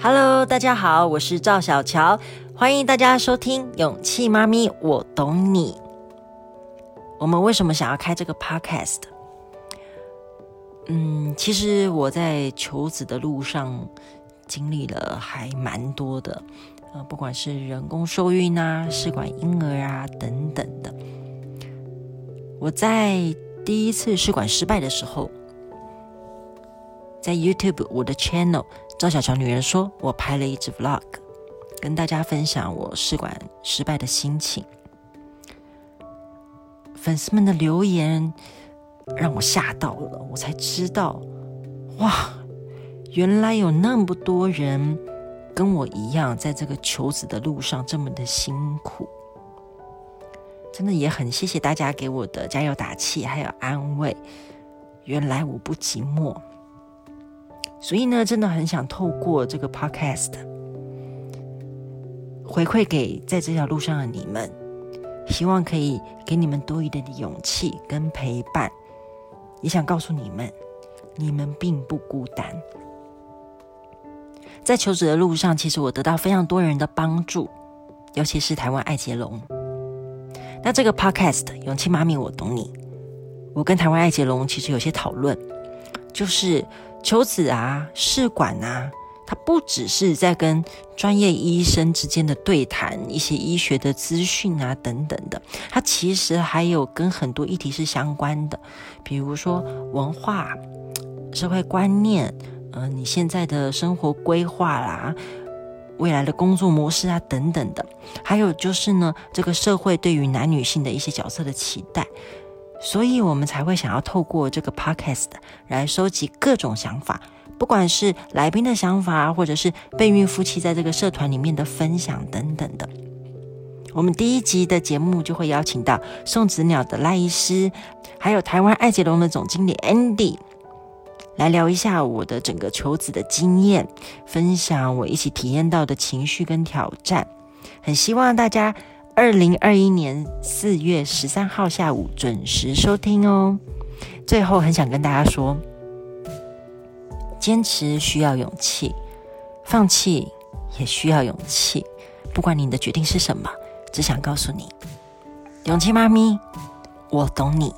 Hello，大家好，我是赵小乔，欢迎大家收听《勇气妈咪，我懂你》。我们为什么想要开这个 Podcast？嗯，其实我在求子的路上经历了还蛮多的，呃，不管是人工受孕啊、试管婴儿啊等等的。我在第一次试管失败的时候，在 YouTube 我的 channel。赵小乔女人说：“我拍了一支 Vlog，跟大家分享我试管失败的心情。粉丝们的留言让我吓到了，我才知道，哇，原来有那么多人跟我一样，在这个求子的路上这么的辛苦。真的也很谢谢大家给我的加油打气，还有安慰。原来我不寂寞。”所以呢，真的很想透过这个 podcast 回馈给在这条路上的你们，希望可以给你们多一点的勇气跟陪伴，也想告诉你们，你们并不孤单。在求职的路上，其实我得到非常多人的帮助，尤其是台湾爱捷龙。那这个 podcast 勇气妈咪，我懂你。我跟台湾爱捷龙其实有些讨论，就是。求子啊，试管啊，它不只是在跟专业医生之间的对谈，一些医学的资讯啊等等的，它其实还有跟很多议题是相关的，比如说文化、社会观念，呃，你现在的生活规划啦，未来的工作模式啊等等的，还有就是呢，这个社会对于男女性的一些角色的期待。所以我们才会想要透过这个 podcast 来收集各种想法，不管是来宾的想法，或者是备孕夫妻在这个社团里面的分享等等的。我们第一集的节目就会邀请到送子鸟的赖医师，还有台湾爱捷龙的总经理 Andy，来聊一下我的整个求子的经验，分享我一起体验到的情绪跟挑战。很希望大家。二零二一年四月十三号下午准时收听哦。最后很想跟大家说，坚持需要勇气，放弃也需要勇气。不管你的决定是什么，只想告诉你，勇气妈咪，我懂你。